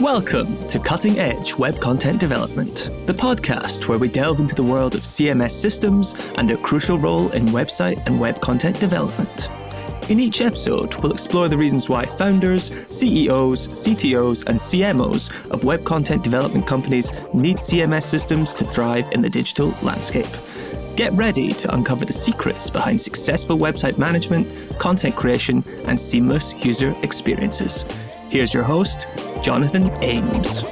Welcome to Cutting Edge Web Content Development, the podcast where we delve into the world of CMS systems and their crucial role in website and web content development. In each episode, we'll explore the reasons why founders, CEOs, CTOs, and CMOs of web content development companies need CMS systems to thrive in the digital landscape. Get ready to uncover the secrets behind successful website management, content creation, and seamless user experiences. Here's your host, Jonathan Ames.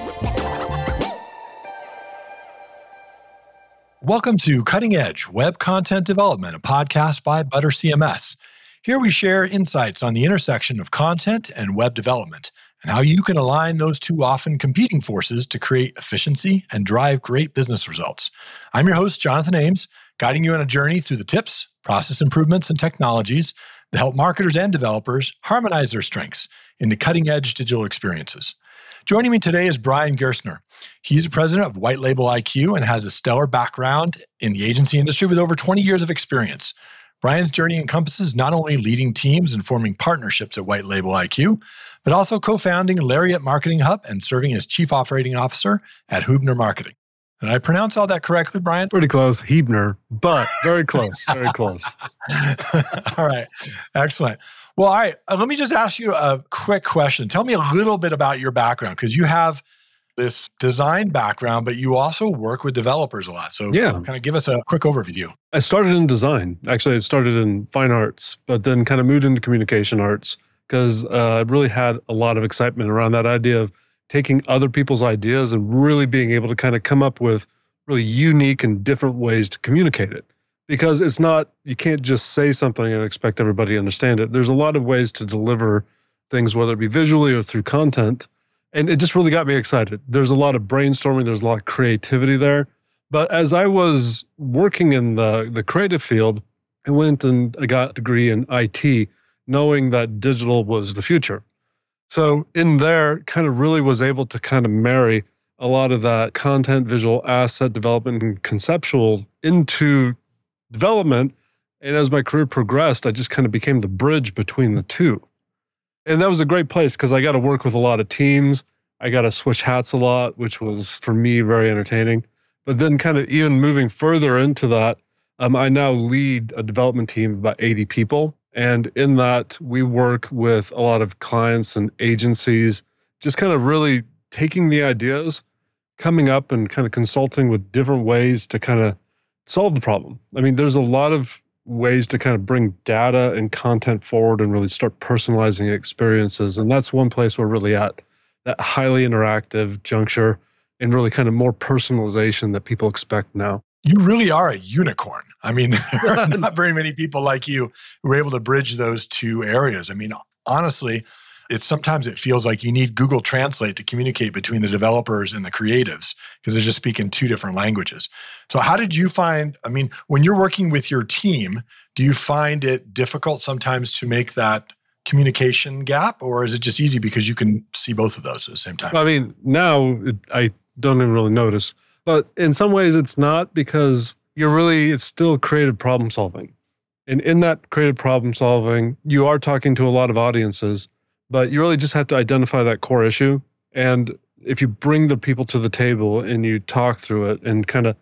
Welcome to Cutting Edge Web Content Development, a podcast by Butter CMS. Here we share insights on the intersection of content and web development and how you can align those two often competing forces to create efficiency and drive great business results. I'm your host, Jonathan Ames, guiding you on a journey through the tips, process improvements, and technologies that help marketers and developers harmonize their strengths into cutting edge digital experiences. Joining me today is Brian Gerstner. He's the president of White Label IQ and has a stellar background in the agency industry with over 20 years of experience. Brian's journey encompasses not only leading teams and forming partnerships at White Label IQ, but also co founding Lariat Marketing Hub and serving as chief operating officer at Huebner Marketing. Did I pronounce all that correctly, Brian? Pretty close, Hebner, but very close, very close. all right, excellent. Well, all right, uh, let me just ask you a quick question. Tell me a little bit about your background because you have this design background, but you also work with developers a lot. So, yeah. kind of give us a quick overview. I started in design. Actually, I started in fine arts, but then kind of moved into communication arts because uh, I really had a lot of excitement around that idea of taking other people's ideas and really being able to kind of come up with really unique and different ways to communicate it. Because it's not, you can't just say something and expect everybody to understand it. There's a lot of ways to deliver things, whether it be visually or through content. And it just really got me excited. There's a lot of brainstorming, there's a lot of creativity there. But as I was working in the, the creative field, I went and I got a degree in IT, knowing that digital was the future. So in there, kind of really was able to kind of marry a lot of that content, visual asset development, and conceptual into development. And as my career progressed, I just kind of became the bridge between the two. And that was a great place because I got to work with a lot of teams. I got to switch hats a lot, which was for me very entertaining. But then, kind of even moving further into that, um, I now lead a development team of about 80 people. And in that, we work with a lot of clients and agencies, just kind of really taking the ideas, coming up and kind of consulting with different ways to kind of solve the problem. I mean, there's a lot of ways to kind of bring data and content forward and really start personalizing experiences. And that's one place we're really at that highly interactive juncture and really kind of more personalization that people expect now you really are a unicorn. I mean, there are not very many people like you who are able to bridge those two areas. I mean, honestly, it's sometimes it feels like you need Google Translate to communicate between the developers and the creatives because they're just speaking two different languages. So, how did you find? I mean, when you're working with your team, do you find it difficult sometimes to make that communication gap, or is it just easy because you can see both of those at the same time? I mean, now I don't even really notice but in some ways, it's not because you're really, it's still creative problem solving. And in that creative problem solving, you are talking to a lot of audiences, but you really just have to identify that core issue. And if you bring the people to the table and you talk through it and kind of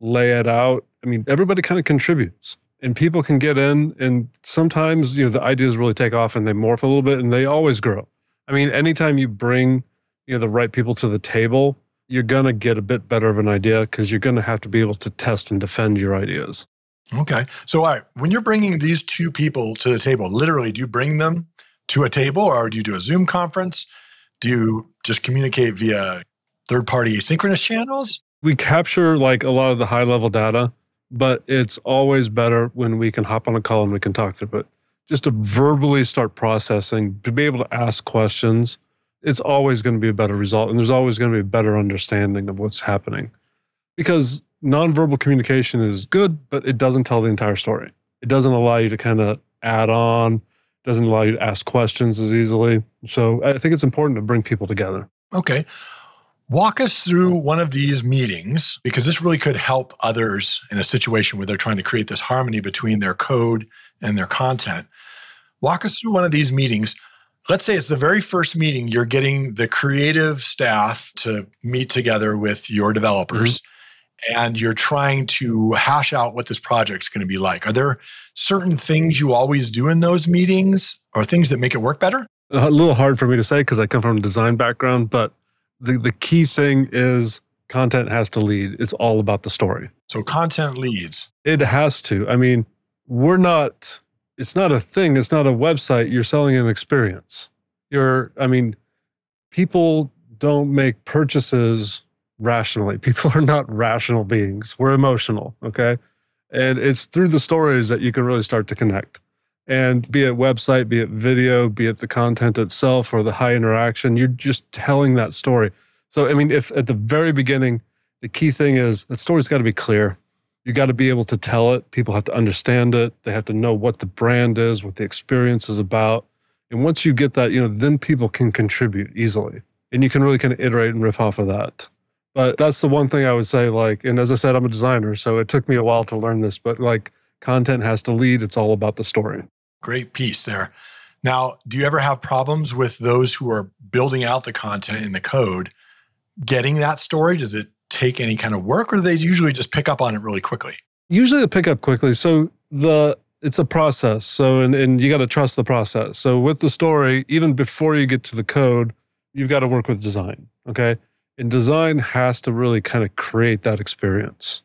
lay it out, I mean, everybody kind of contributes and people can get in. And sometimes, you know, the ideas really take off and they morph a little bit and they always grow. I mean, anytime you bring, you know, the right people to the table, you're going to get a bit better of an idea because you're going to have to be able to test and defend your ideas. Okay. So, all right, when you're bringing these two people to the table, literally, do you bring them to a table or do you do a Zoom conference? Do you just communicate via third party asynchronous channels? We capture like a lot of the high level data, but it's always better when we can hop on a call and we can talk through it. Just to verbally start processing, to be able to ask questions it's always going to be a better result and there's always going to be a better understanding of what's happening. Because nonverbal communication is good but it doesn't tell the entire story. It doesn't allow you to kind of add on doesn't allow you to ask questions as easily. So i think it's important to bring people together. Okay. Walk us through one of these meetings because this really could help others in a situation where they're trying to create this harmony between their code and their content. Walk us through one of these meetings let's say it's the very first meeting you're getting the creative staff to meet together with your developers mm-hmm. and you're trying to hash out what this project's going to be like. Are there certain things you always do in those meetings or things that make it work better? A little hard for me to say because i come from a design background but the, the key thing is content has to lead. It's all about the story. So content leads. It has to. I mean we're not it's not a thing. It's not a website. You're selling an experience. You're, I mean, people don't make purchases rationally. People are not rational beings. We're emotional. Okay. And it's through the stories that you can really start to connect. And be it website, be it video, be it the content itself or the high interaction, you're just telling that story. So, I mean, if at the very beginning, the key thing is that story's got to be clear you got to be able to tell it. People have to understand it. They have to know what the brand is, what the experience is about. And once you get that, you know, then people can contribute easily. And you can really kind of iterate and riff off of that. But that's the one thing I would say, like, and as I said, I'm a designer, so it took me a while to learn this, but like content has to lead. It's all about the story. Great piece there. Now, do you ever have problems with those who are building out the content in the code getting that story? Does it take any kind of work, or they usually just pick up on it really quickly? Usually they pick up quickly. So the it's a process. So and, and you got to trust the process. So with the story, even before you get to the code, you've got to work with design. Okay. And design has to really kind of create that experience.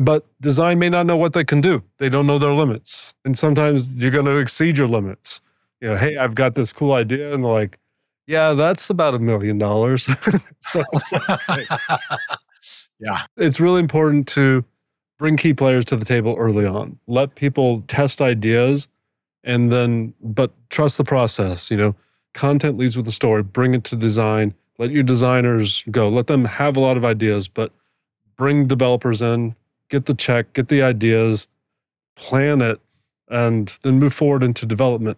But design may not know what they can do. They don't know their limits. And sometimes you're going to exceed your limits. You know, hey, I've got this cool idea. And like, yeah, that's about a million dollars. yeah. It's really important to bring key players to the table early on. Let people test ideas and then, but trust the process. You know, content leads with the story, bring it to design, let your designers go, let them have a lot of ideas, but bring developers in, get the check, get the ideas, plan it, and then move forward into development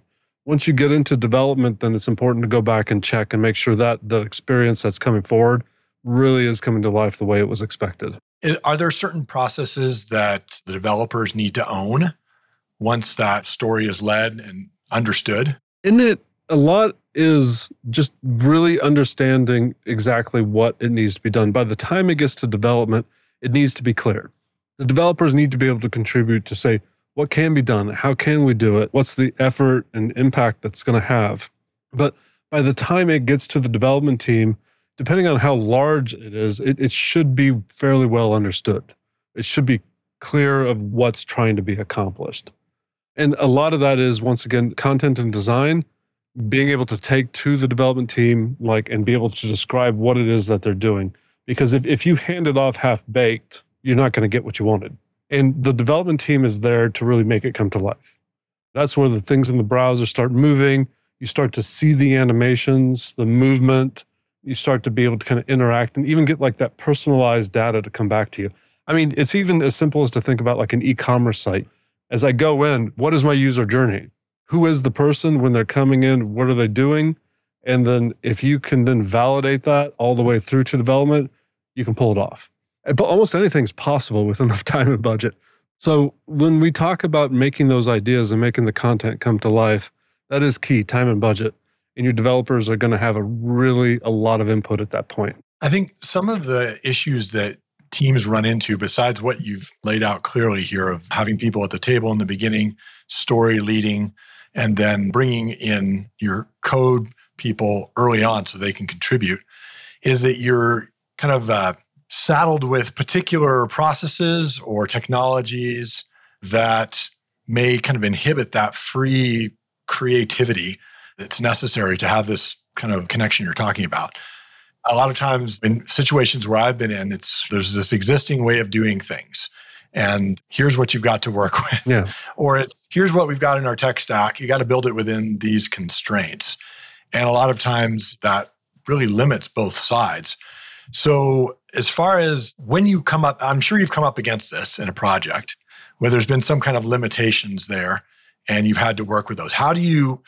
once you get into development, then it's important to go back and check and make sure that the experience that's coming forward really is coming to life the way it was expected. Are there certain processes that the developers need to own once that story is led and understood? In it, a lot is just really understanding exactly what it needs to be done. By the time it gets to development, it needs to be clear. The developers need to be able to contribute to say, what can be done? How can we do it? What's the effort and impact that's going to have? But by the time it gets to the development team, depending on how large it is, it, it should be fairly well understood. It should be clear of what's trying to be accomplished. And a lot of that is, once again, content and design, being able to take to the development team, like, and be able to describe what it is that they're doing. Because if, if you hand it off half baked, you're not going to get what you wanted. And the development team is there to really make it come to life. That's where the things in the browser start moving. You start to see the animations, the movement. You start to be able to kind of interact and even get like that personalized data to come back to you. I mean, it's even as simple as to think about like an e commerce site. As I go in, what is my user journey? Who is the person when they're coming in? What are they doing? And then if you can then validate that all the way through to development, you can pull it off. But almost anything's possible with enough time and budget. So when we talk about making those ideas and making the content come to life, that is key, time and budget. And your developers are going to have a really a lot of input at that point. I think some of the issues that teams run into besides what you've laid out clearly here of having people at the table in the beginning, story leading, and then bringing in your code people early on so they can contribute is that you're kind of uh, saddled with particular processes or technologies that may kind of inhibit that free creativity that's necessary to have this kind of connection you're talking about. A lot of times in situations where I've been in, it's there's this existing way of doing things. And here's what you've got to work with. Yeah. Or it's here's what we've got in our tech stack. You got to build it within these constraints. And a lot of times that really limits both sides. So, as far as when you come up, I'm sure you've come up against this in a project where there's been some kind of limitations there and you've had to work with those. How do you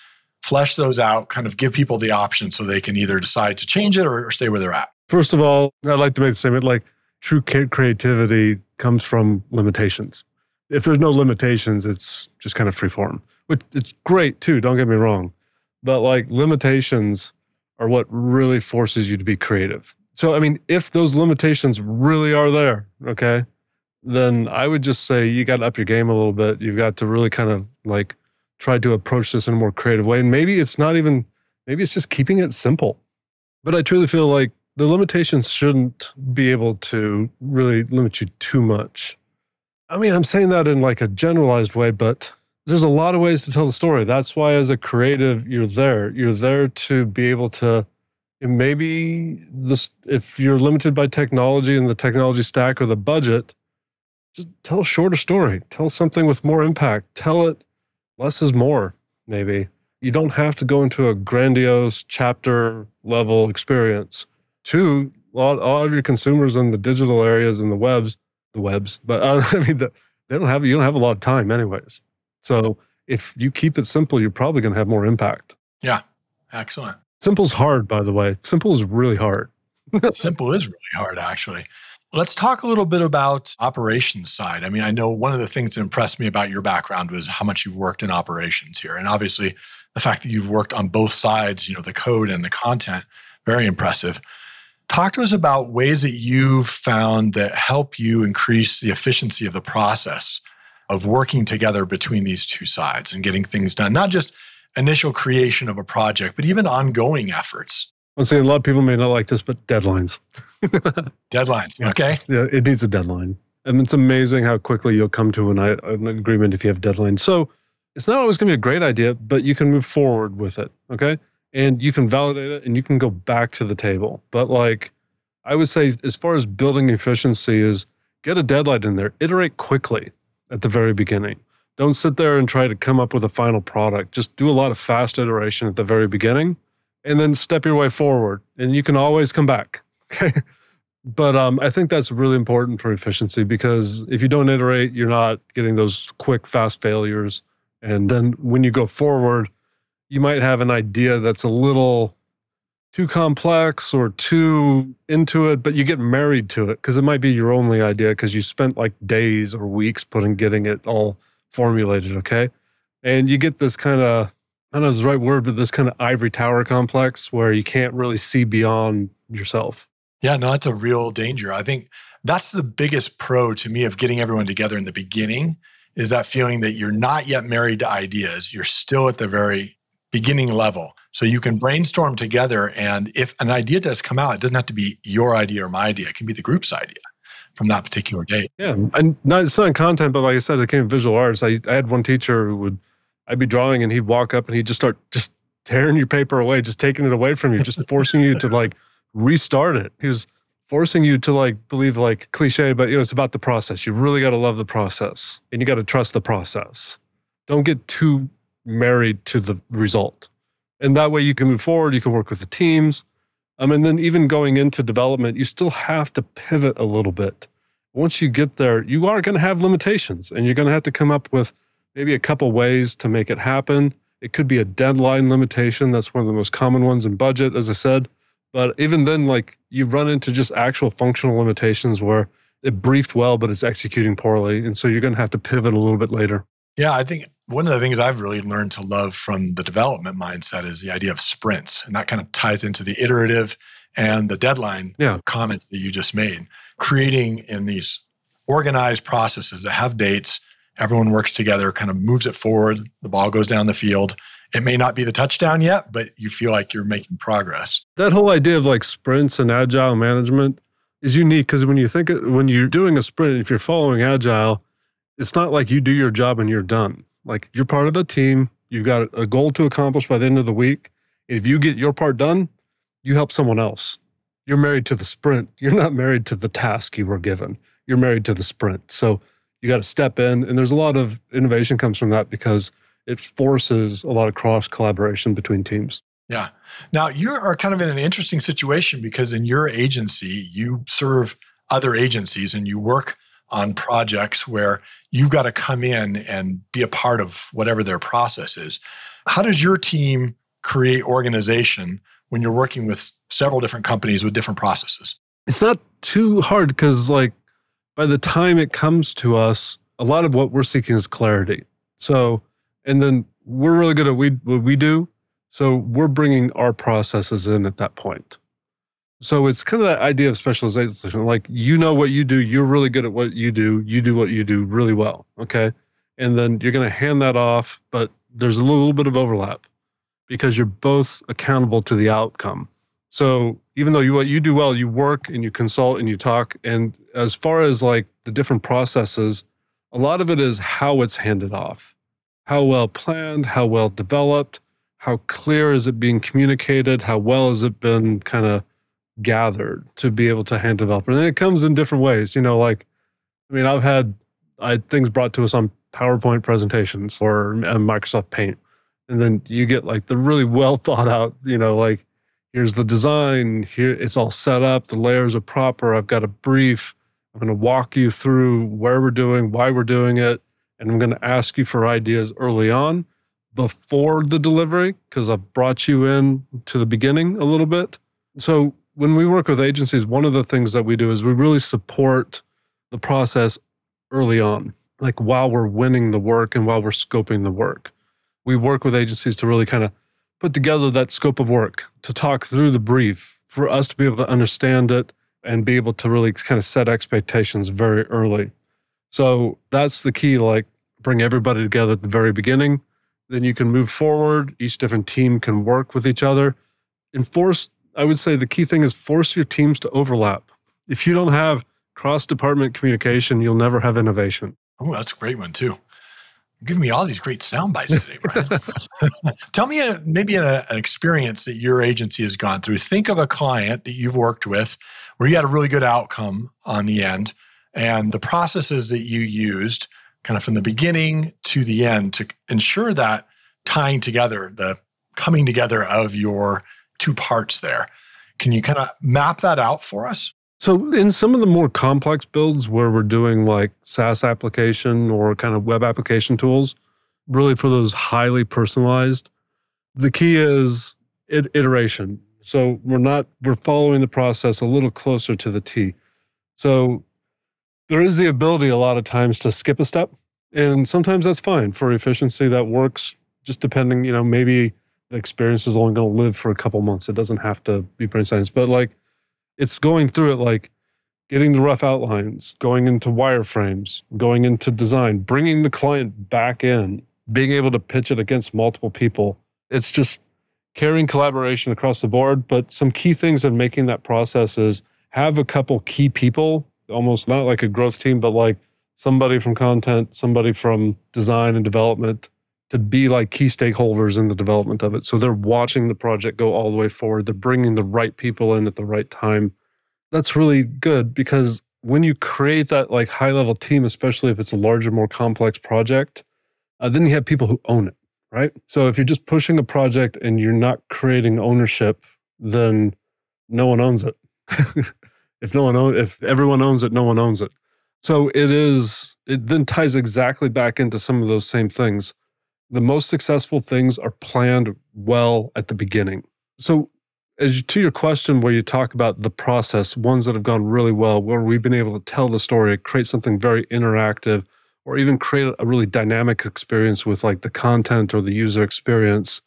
flesh those out, kind of give people the option so they can either decide to change it or, stay where they're at? First of all, I'd like to make the statement like true creativity comes from limitations. If there's no limitations, it's just kind of free form, which it's great too, don't get me wrong. but like limitations are what really forces you to be creative. So, I mean, if those limitations really are there, okay, then I would just say you got to up your game a little bit. You've got to really kind of like try to approach this in a more creative way. And maybe it's not even, maybe it's just keeping it simple. But I truly feel like the limitations shouldn't be able to really limit you too much. I mean, I'm saying that in like a generalized way, but there's a lot of ways to tell the story. That's why, as a creative, you're there. You're there to be able to maybe this if you're limited by technology and the technology stack or the budget just tell a shorter story. Tell something with more impact. Tell it less is more maybe. You don't have to go into a grandiose chapter level experience two a lot, a lot of your consumers in the digital areas and the webs the webs but uh, i mean the, they don't have you don't have a lot of time anyways. So if you keep it simple you're probably going to have more impact. Yeah. Excellent Simple's hard, by the way. Simple is really hard. Simple is really hard, actually. Let's talk a little bit about operations side. I mean, I know one of the things that impressed me about your background was how much you've worked in operations here. And obviously, the fact that you've worked on both sides, you know, the code and the content, very impressive. Talk to us about ways that you've found that help you increase the efficiency of the process of working together between these two sides and getting things done, not just initial creation of a project, but even ongoing efforts. I'm saying a lot of people may not like this, but deadlines. deadlines. Okay. Yeah, it needs a deadline. And it's amazing how quickly you'll come to an, uh, an agreement if you have deadlines. So it's not always going to be a great idea, but you can move forward with it. Okay. And you can validate it and you can go back to the table. But like I would say, as far as building efficiency, is get a deadline in there, iterate quickly at the very beginning. Don't sit there and try to come up with a final product. Just do a lot of fast iteration at the very beginning and then step your way forward. And you can always come back. Okay. But um, I think that's really important for efficiency because if you don't iterate, you're not getting those quick, fast failures. And then when you go forward, you might have an idea that's a little too complex or too into it, but you get married to it because it might be your only idea because you spent like days or weeks putting getting it all formulated, okay? And you get this kind of, I don't know the right word, but this kind of ivory tower complex where you can't really see beyond yourself. Yeah, no, that's a real danger. I think that's the biggest pro to me of getting everyone together in the beginning is that feeling that you're not yet married to ideas. You're still at the very beginning level. So you can brainstorm together. And if an idea does come out, it doesn't have to be your idea or my idea, it can be the group's idea from that particular date. Yeah, and not it's not content, but like I said, it came visual arts. I, I had one teacher who would I'd be drawing and he'd walk up and he'd just start just tearing your paper away, just taking it away from you, just forcing you to like restart it. He was forcing you to like believe like cliche, but you know, it's about the process. You really got to love the process and you got to trust the process. Don't get too married to the result. And that way you can move forward, you can work with the teams, um, and then even going into development, you still have to pivot a little bit. Once you get there, you are going to have limitations and you're going to have to come up with maybe a couple ways to make it happen. It could be a deadline limitation. That's one of the most common ones in budget, as I said. But even then, like you run into just actual functional limitations where it briefed well, but it's executing poorly. And so you're going to have to pivot a little bit later. Yeah, I think one of the things I've really learned to love from the development mindset is the idea of sprints. And that kind of ties into the iterative and the deadline yeah. comments that you just made. Creating in these organized processes that have dates, everyone works together, kind of moves it forward, the ball goes down the field. It may not be the touchdown yet, but you feel like you're making progress. That whole idea of like sprints and agile management is unique because when you think when you're doing a sprint, if you're following agile, it's not like you do your job and you're done. Like you're part of the team. You've got a goal to accomplish by the end of the week. If you get your part done, you help someone else. You're married to the sprint. You're not married to the task you were given. You're married to the sprint. So you got to step in. And there's a lot of innovation comes from that because it forces a lot of cross collaboration between teams. Yeah. Now you are kind of in an interesting situation because in your agency, you serve other agencies and you work on projects where you've got to come in and be a part of whatever their process is. How does your team create organization when you're working with several different companies with different processes? It's not too hard because, like, by the time it comes to us, a lot of what we're seeking is clarity. So, and then we're really good at we, what we do. So we're bringing our processes in at that point. So it's kind of that idea of specialization. Like, you know what you do, you're really good at what you do, you do what you do really well. Okay. And then you're going to hand that off, but there's a little bit of overlap because you're both accountable to the outcome. So even though you what you do well, you work and you consult and you talk. And as far as like the different processes, a lot of it is how it's handed off, how well planned, how well developed, how clear is it being communicated, how well has it been kind of gathered to be able to hand develop. And it comes in different ways. You know, like I mean, I've had I things brought to us on PowerPoint presentations or Microsoft Paint, and then you get like the really well thought out. You know, like here's the design here it's all set up the layers are proper i've got a brief i'm going to walk you through where we're doing why we're doing it and i'm going to ask you for ideas early on before the delivery because i've brought you in to the beginning a little bit so when we work with agencies one of the things that we do is we really support the process early on like while we're winning the work and while we're scoping the work we work with agencies to really kind of put together that scope of work to talk through the brief for us to be able to understand it and be able to really kind of set expectations very early. So that's the key like bring everybody together at the very beginning. Then you can move forward. Each different team can work with each other. Enforce, I would say the key thing is force your teams to overlap. If you don't have cross department communication, you'll never have innovation. Oh, that's a great one, too. You're giving me all these great sound bites today, Brian. Tell me a, maybe a, an experience that your agency has gone through. Think of a client that you've worked with where you had a really good outcome on the end and the processes that you used kind of from the beginning to the end to ensure that tying together, the coming together of your two parts there. Can you kind of map that out for us? So, in some of the more complex builds where we're doing like SaaS application or kind of web application tools, really for those highly personalized, the key is iteration. So, we're not, we're following the process a little closer to the T. So, there is the ability a lot of times to skip a step. And sometimes that's fine for efficiency. That works just depending, you know, maybe experience is only going to live for a couple months. It doesn't have to be brain science. But like, it's going through it like getting the rough outlines, going into wireframes, going into design, bringing the client back in, being able to pitch it against multiple people. It's just carrying collaboration across the board. But some key things in making that process is have a couple key people, almost not like a growth team, but like somebody from content, somebody from design and development, to be like key stakeholders in the development of it. So they're watching the project go all the way forward. They're bringing the right people in at the right time. That's really good because when you create that like high level team, especially if it's a larger, more complex project, uh, then you have people who own it, right? So if you're just pushing a project and you're not creating ownership, then no one owns it. if no one owns, if everyone owns it, no one owns it. So it is. It then ties exactly back into some of those same things the most successful things are planned well at the beginning. So, as you, to your question, where you talk about the process, ones that have gone really well, where we've been able to tell the story, create something very interactive, or even create a really dynamic experience with like the content or the user experience,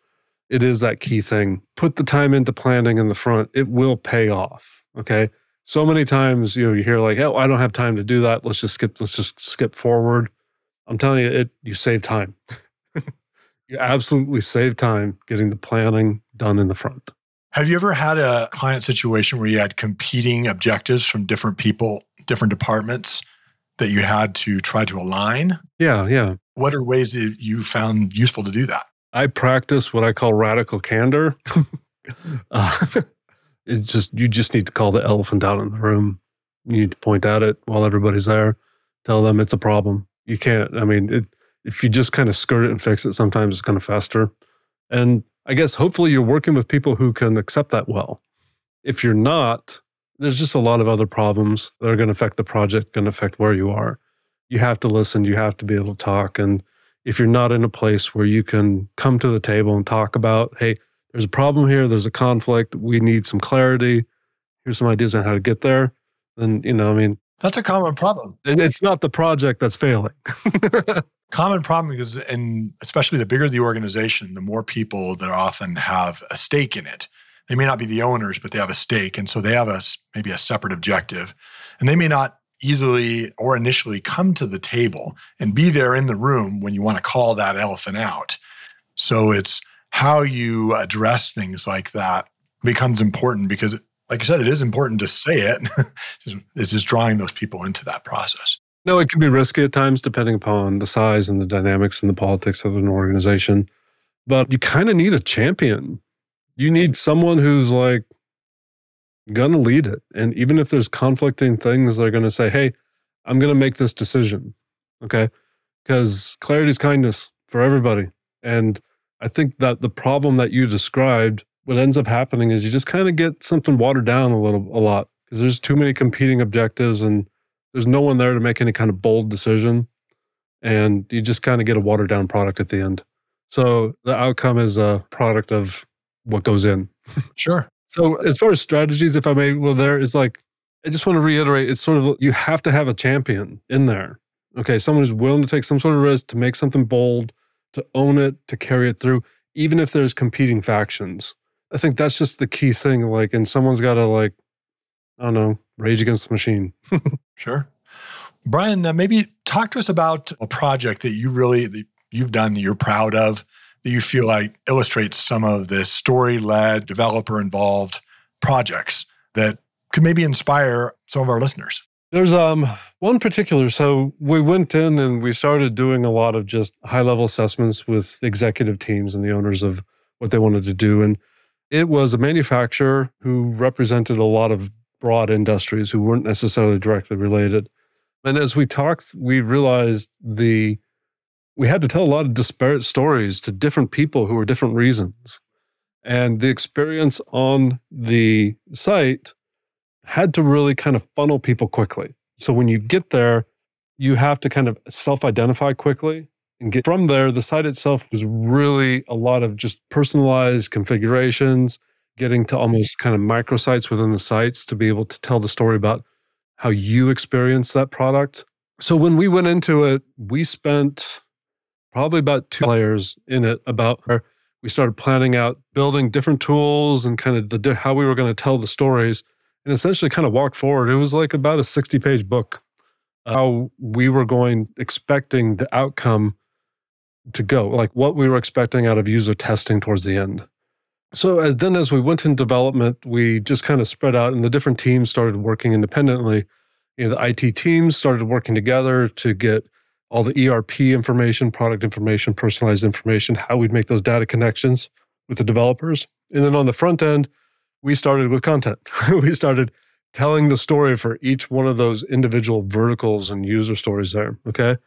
it is that key thing. Put the time into planning in the front, it will pay off. Okay. So many times, you know, you hear like, oh, I don't have time to do that. Let's just skip, let's just skip forward. I'm telling you, it you save time. you absolutely save time getting the planning done in the front. Have you ever had a client situation where you had competing objectives from different people, different departments that you had to try to align? Yeah, yeah. What are ways that you found useful to do that? I practice what I call radical candor. uh, it's just you just need to call the elephant out in the room. You need to point at it while everybody's there. Tell them it's a problem. You can't. I mean, it, if you just kind of skirt it and fix it, sometimes it's kind of faster. And I guess hopefully you're working with people who can accept that well. If you're not, there's just a lot of other problems that are going to affect the project, going to affect where you are. You have to listen, you have to be able to talk. And if you're not in a place where you can come to the table and talk about, hey, there's a problem here, there's a conflict, we need some clarity, here's some ideas on how to get there, then, you know, I mean, that's a common problem. And it's not the project that's failing. Common problem because, and especially the bigger the organization, the more people that often have a stake in it. They may not be the owners, but they have a stake. And so they have a maybe a separate objective. And they may not easily or initially come to the table and be there in the room when you want to call that elephant out. So it's how you address things like that becomes important because like you said, it is important to say it. it's just drawing those people into that process. No, it can be risky at times depending upon the size and the dynamics and the politics of an organization. But you kind of need a champion. You need someone who's like to lead it. And even if there's conflicting things, they're to say, hey, I'm to make this decision. Okay. Because clarity is kindness for everybody. And I think that the problem that you described, what ends up happening is you just kind of get something watered down a little, a lot because there's too many competing objectives and there's no one there to make any kind of bold decision. And you just kind of get a watered down product at the end. So the outcome is a product of what goes in. Sure. So as far as strategies, if I may, well, there is like, I just want to reiterate, it's sort of, you have to have a champion in there. Okay. Someone who's willing to take some sort of risk to make something bold, to own it, to carry it through, even if there's competing factions. I think that's just the key thing. Like, and someone's got to like, I don't know, rage against the machine. sure. Brian, uh, maybe talk to us about a project that you really, that you've done that you're proud of that you feel like illustrates some of the story led, developer involved projects that could maybe inspire some of our listeners? There's um one particular. So we went in and we started doing a lot of just high level assessments with executive teams and the owners of what they wanted to do. And it was a manufacturer who represented a lot of broad industries who weren't necessarily directly related. And as we talked, we realized the we had to tell a lot of disparate stories to different people who were different reasons. And the experience on the site had to really kind of funnel people quickly. So when you get there, you have to kind of self identify quickly and get from there. The site itself was really a lot of just personalized configurations, getting to almost kind of microsites within the sites to be able to tell the story about how you experience that product. So when we went into it, we spent probably about two players in it about we started planning out building different tools and kind of the how we were going to tell the stories and essentially kind of walk forward it was like about a 60 page book uh, how we were going expecting the outcome to go like what we were expecting out of user testing towards the end so uh, then as we went in development we just kind of spread out and the different teams started working independently you know the it teams started working together to get all the ERP information, product information, personalized information, how we'd make those data connections with the developers. And then on the front end, we started with content. we started telling the story for each one of those individual verticals and user stories there. Okay.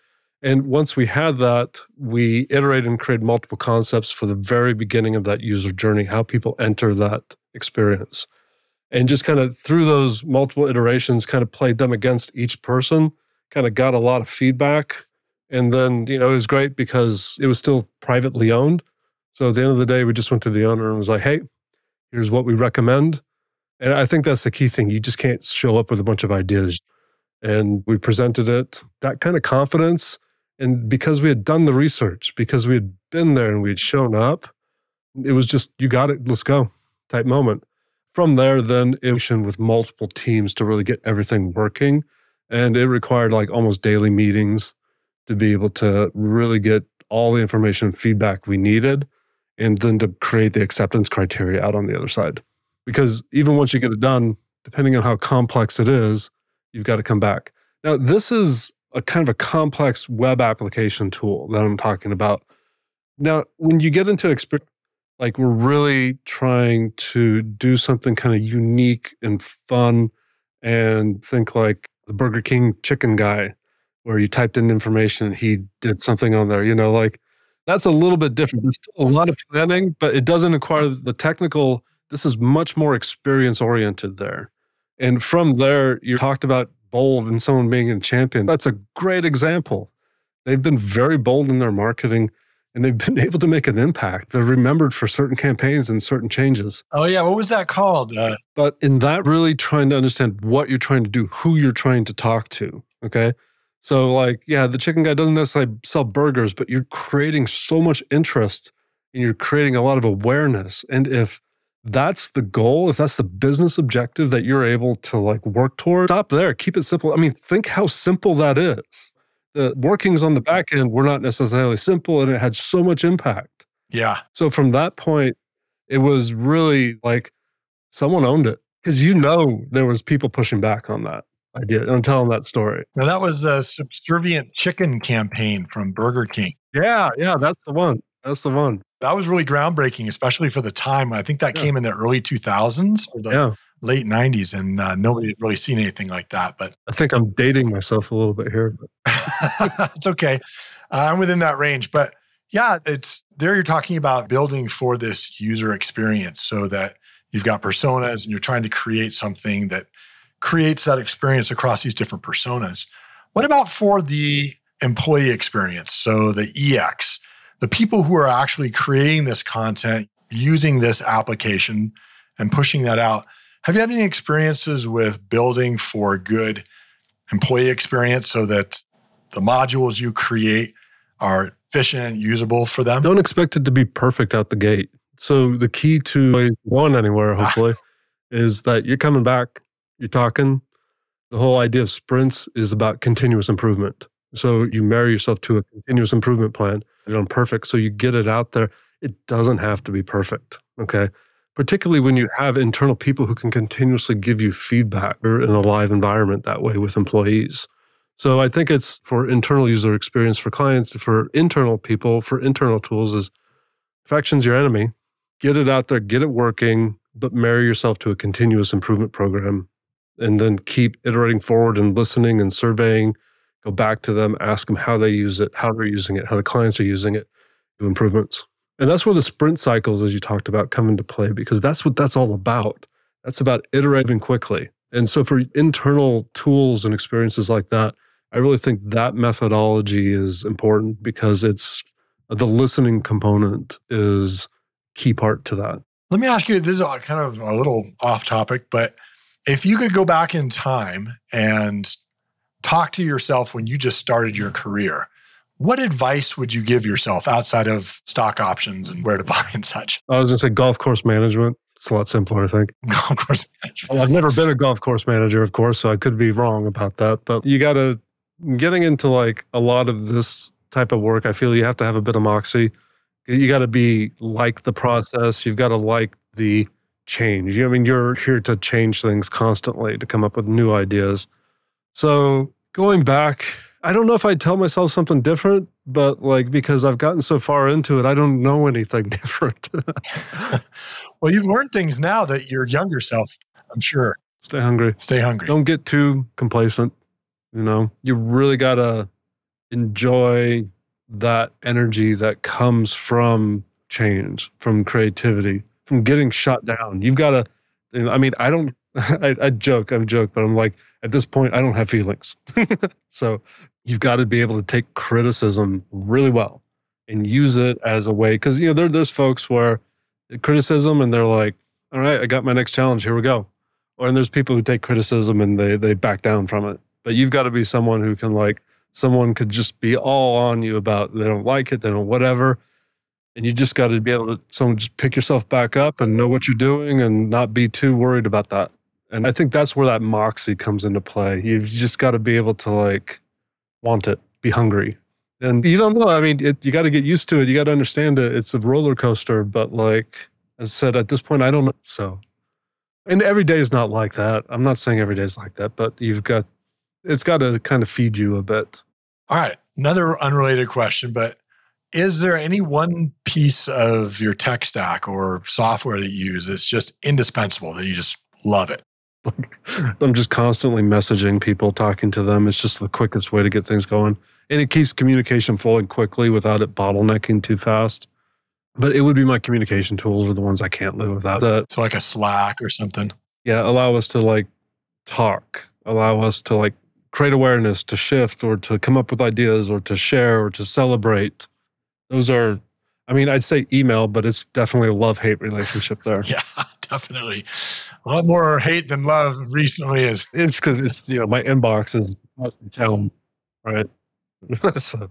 And once we had that, we iterated and created multiple concepts for the very beginning of that user journey, how people enter that experience. And just kind of through those multiple iterations, kind of played them against each person, kind of got a lot of feedback and then, you know, it was great because it was still privately owned. So at the end of the day, we just went to the owner and was like, hey, here's what we recommend. And I think that's the key thing. You just can't show up with a bunch of ideas. And we presented it, that kind of confidence. And because we had done the research, because we had been there and we had shown up, it was just, you got it, let's go type moment. From there, then it was with multiple teams to really get everything working. And it required like almost daily meetings to be able to really get all the information and feedback we needed and then to create the acceptance criteria out on the other side. Because even once you get it done, depending on how complex it is, you've got to come back. Now, this is a kind of a complex web application tool that I'm talking about. Now, when you get into experience, like we're really trying to do something kind of unique and fun and think like the Burger King chicken guy where you typed in information and he did something on there. You know, like that's a little bit different. There's a lot of planning, but it doesn't require the technical. This is much more experience oriented there. And from there, you talked about bold and someone being a champion. That's a great example. They've been very bold in their marketing and they've been able to make an impact. They're remembered for certain campaigns and certain changes. Oh, yeah. What was that called? Uh, but in that, really trying to understand what you're trying to do, who you're trying to talk to. Okay. So, like, yeah, the chicken guy doesn't necessarily sell burgers, but you're creating so much interest and you're creating a lot of awareness. And if that's the goal, if that's the business objective that you're able to like work toward, stop there, keep it simple. I mean, think how simple that is. The workings on the back end were not necessarily simple and it had so much impact. Yeah. So, from that point, it was really like someone owned it because you know there was people pushing back on that idea. I'm telling that story. Now that was a subservient chicken campaign from Burger King. Yeah, yeah, that's the one. That's the one. That was really groundbreaking, especially for the time. I think that yeah. came in the early 2000s or the yeah. late 90s, and uh, nobody had really seen anything like that. But I think I'm dating myself a little bit here. it's okay. Uh, I'm within that range. But yeah, it's there you're talking about building for this user experience so that you've got personas and you're trying to create something that creates that experience across these different personas. What about for the employee experience? So the EX, the people who are actually creating this content, using this application and pushing that out. Have you had any experiences with building for good employee experience so that the modules you create are efficient, usable for them? Don't expect it to be perfect out the gate. So the key to one anywhere, ah. hopefully, is that you're coming back you're talking, the whole idea of sprints is about continuous improvement. So you marry yourself to a continuous improvement plan. You perfect. So you get it out there. It doesn't have to be perfect. Okay. Particularly when you have internal people who can continuously give you feedback or in a live environment that way with employees. So I think it's for internal user experience for clients, for internal people, for internal tools is perfection's your enemy. Get it out there, get it working, but marry yourself to a continuous improvement program and then keep iterating forward and listening and surveying go back to them ask them how they use it how they're using it how the clients are using it do improvements. And that's where the sprint cycles as you talked about come into play because that's what that's all about. That's about iterating quickly. And so for internal tools and experiences like that i really think that methodology is important because it's the listening component is key part to that. Let me ask you this is kind of a little off topic but if you could go back in time and talk to yourself when you just started your career, what advice would you give yourself outside of stock options and where to buy and such? I was going to say golf course management. It's a lot simpler, I think. Golf course management. Well, I've never been a golf course manager, of course, so I could be wrong about that. But you got to, getting into like a lot of this type of work, I feel you have to have a bit of moxie. You got to be like the process. You've got to like the change. I mean, you're here to change things constantly, to come up with new ideas. So going back, I don't know if I'd tell myself something different, but like because I've gotten so far into it, I don't know anything different. well, you've learned things now that your younger self, I'm sure. Stay hungry. Stay hungry. Don't get too complacent. You know, you really got to enjoy that energy that comes from change, from creativity from getting shut down. You've got to, you know, I mean, I don't, I, I joke, I'm joke, but I'm like, at this point, I don't have feelings. so you've got to be able to take criticism really well and use it as a way. Cause, you know, there, there's folks where criticism and they're like, all right, I got my next challenge. Here we go. Or and there's people who take criticism and they they back down from it. But you've got to be someone who can like someone could just be all on you about they don't like it, they don't whatever and you just got to be able to someone just pick yourself back up and know what you're doing and not be too worried about that and i think that's where that moxie comes into play. You've just got to be able to like want it be hungry. And you don't know i mean it, you got to get used to it you got to understand it. It's a roller coaster but like i said at this point i don't know. So and every day is not like that. I'm not saying every day is like that but you've got it's got to kind of feed you a bit. All right another unrelated question but is there any one piece of your tech stack or software that you use that's just indispensable that you just love it? I'm just constantly messaging people, talking to them. It's just the quickest way to get things going. And it keeps communication flowing quickly without it bottlenecking too fast. But it would be my communication tools are the ones I can't live without. That, so like a Slack or something. Yeah, allow us to like talk, allow us to like create awareness, to shift or to come up with ideas or to share or to celebrate those are, I mean, I'd say email, but it's definitely a love hate relationship there. yeah, definitely. A lot more hate than love recently is. It's because it's, you know, my inbox is down, right? so,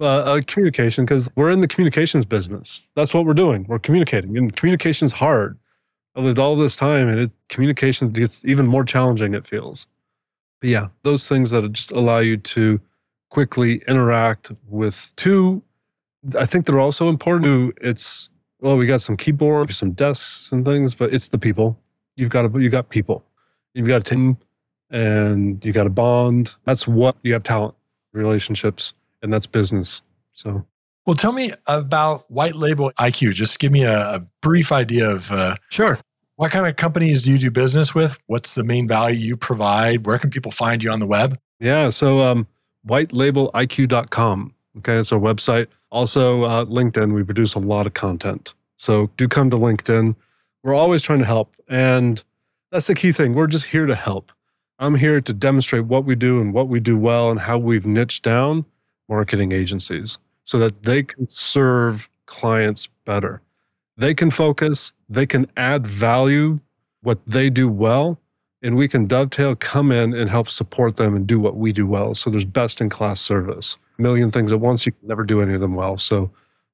uh, uh, communication, because we're in the communications business. That's what we're doing. We're communicating, and communication's hard. I lived all this time, and it, communication gets even more challenging. It feels, but yeah, those things that just allow you to quickly interact with two. I think they're also important. It's well, we got some keyboard, some desks and things, but it's the people. You've got to, you got people. You've got a team, and you got a bond. That's what you have talent, relationships, and that's business. So Well, tell me about white label IQ. Just give me a, a brief idea of uh, sure. what kind of companies do you do business with? What's the main value you provide? Where can people find you on the web? Yeah. So um, whitelabeliq.com. Okay. It's our website. Also, uh, LinkedIn, we produce a lot of content. So do come to LinkedIn. We're always trying to help. And that's the key thing. We're just here to help. I'm here to demonstrate what we do and what we do well and how we've niched down marketing agencies so that they can serve clients better. They can focus, they can add value, what they do well, and we can dovetail, come in and help support them and do what we do well. So there's best in class service. A million things at once, you can never do any of them well. So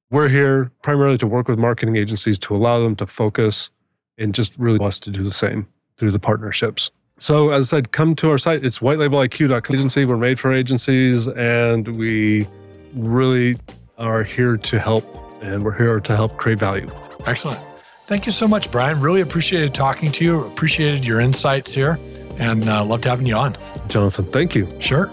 we're here primarily to work with marketing agencies to allow them to focus and just really us to do the same through the partnerships. So as I said, come to our site. It's whitelabeliq.com agency. We're made for agencies and we really are here to help and we're here to help create value. Excellent. Thank you so much, Brian. Really appreciated talking to you. Appreciated your insights here and uh, loved having you on. Jonathan, thank you. Sure.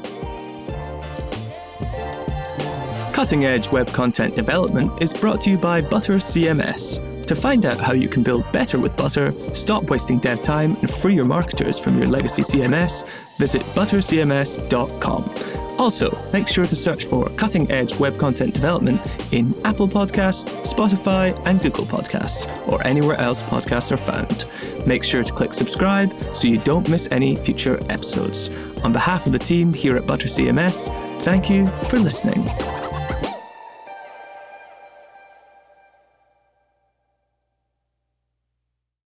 Cutting Edge Web Content Development is brought to you by Butter CMS. To find out how you can build better with Butter, stop wasting dev time, and free your marketers from your legacy CMS, visit buttercms.com. Also, make sure to search for Cutting Edge Web Content Development in Apple Podcasts, Spotify, and Google Podcasts, or anywhere else podcasts are found. Make sure to click subscribe so you don't miss any future episodes. On behalf of the team here at Butter CMS, thank you for listening.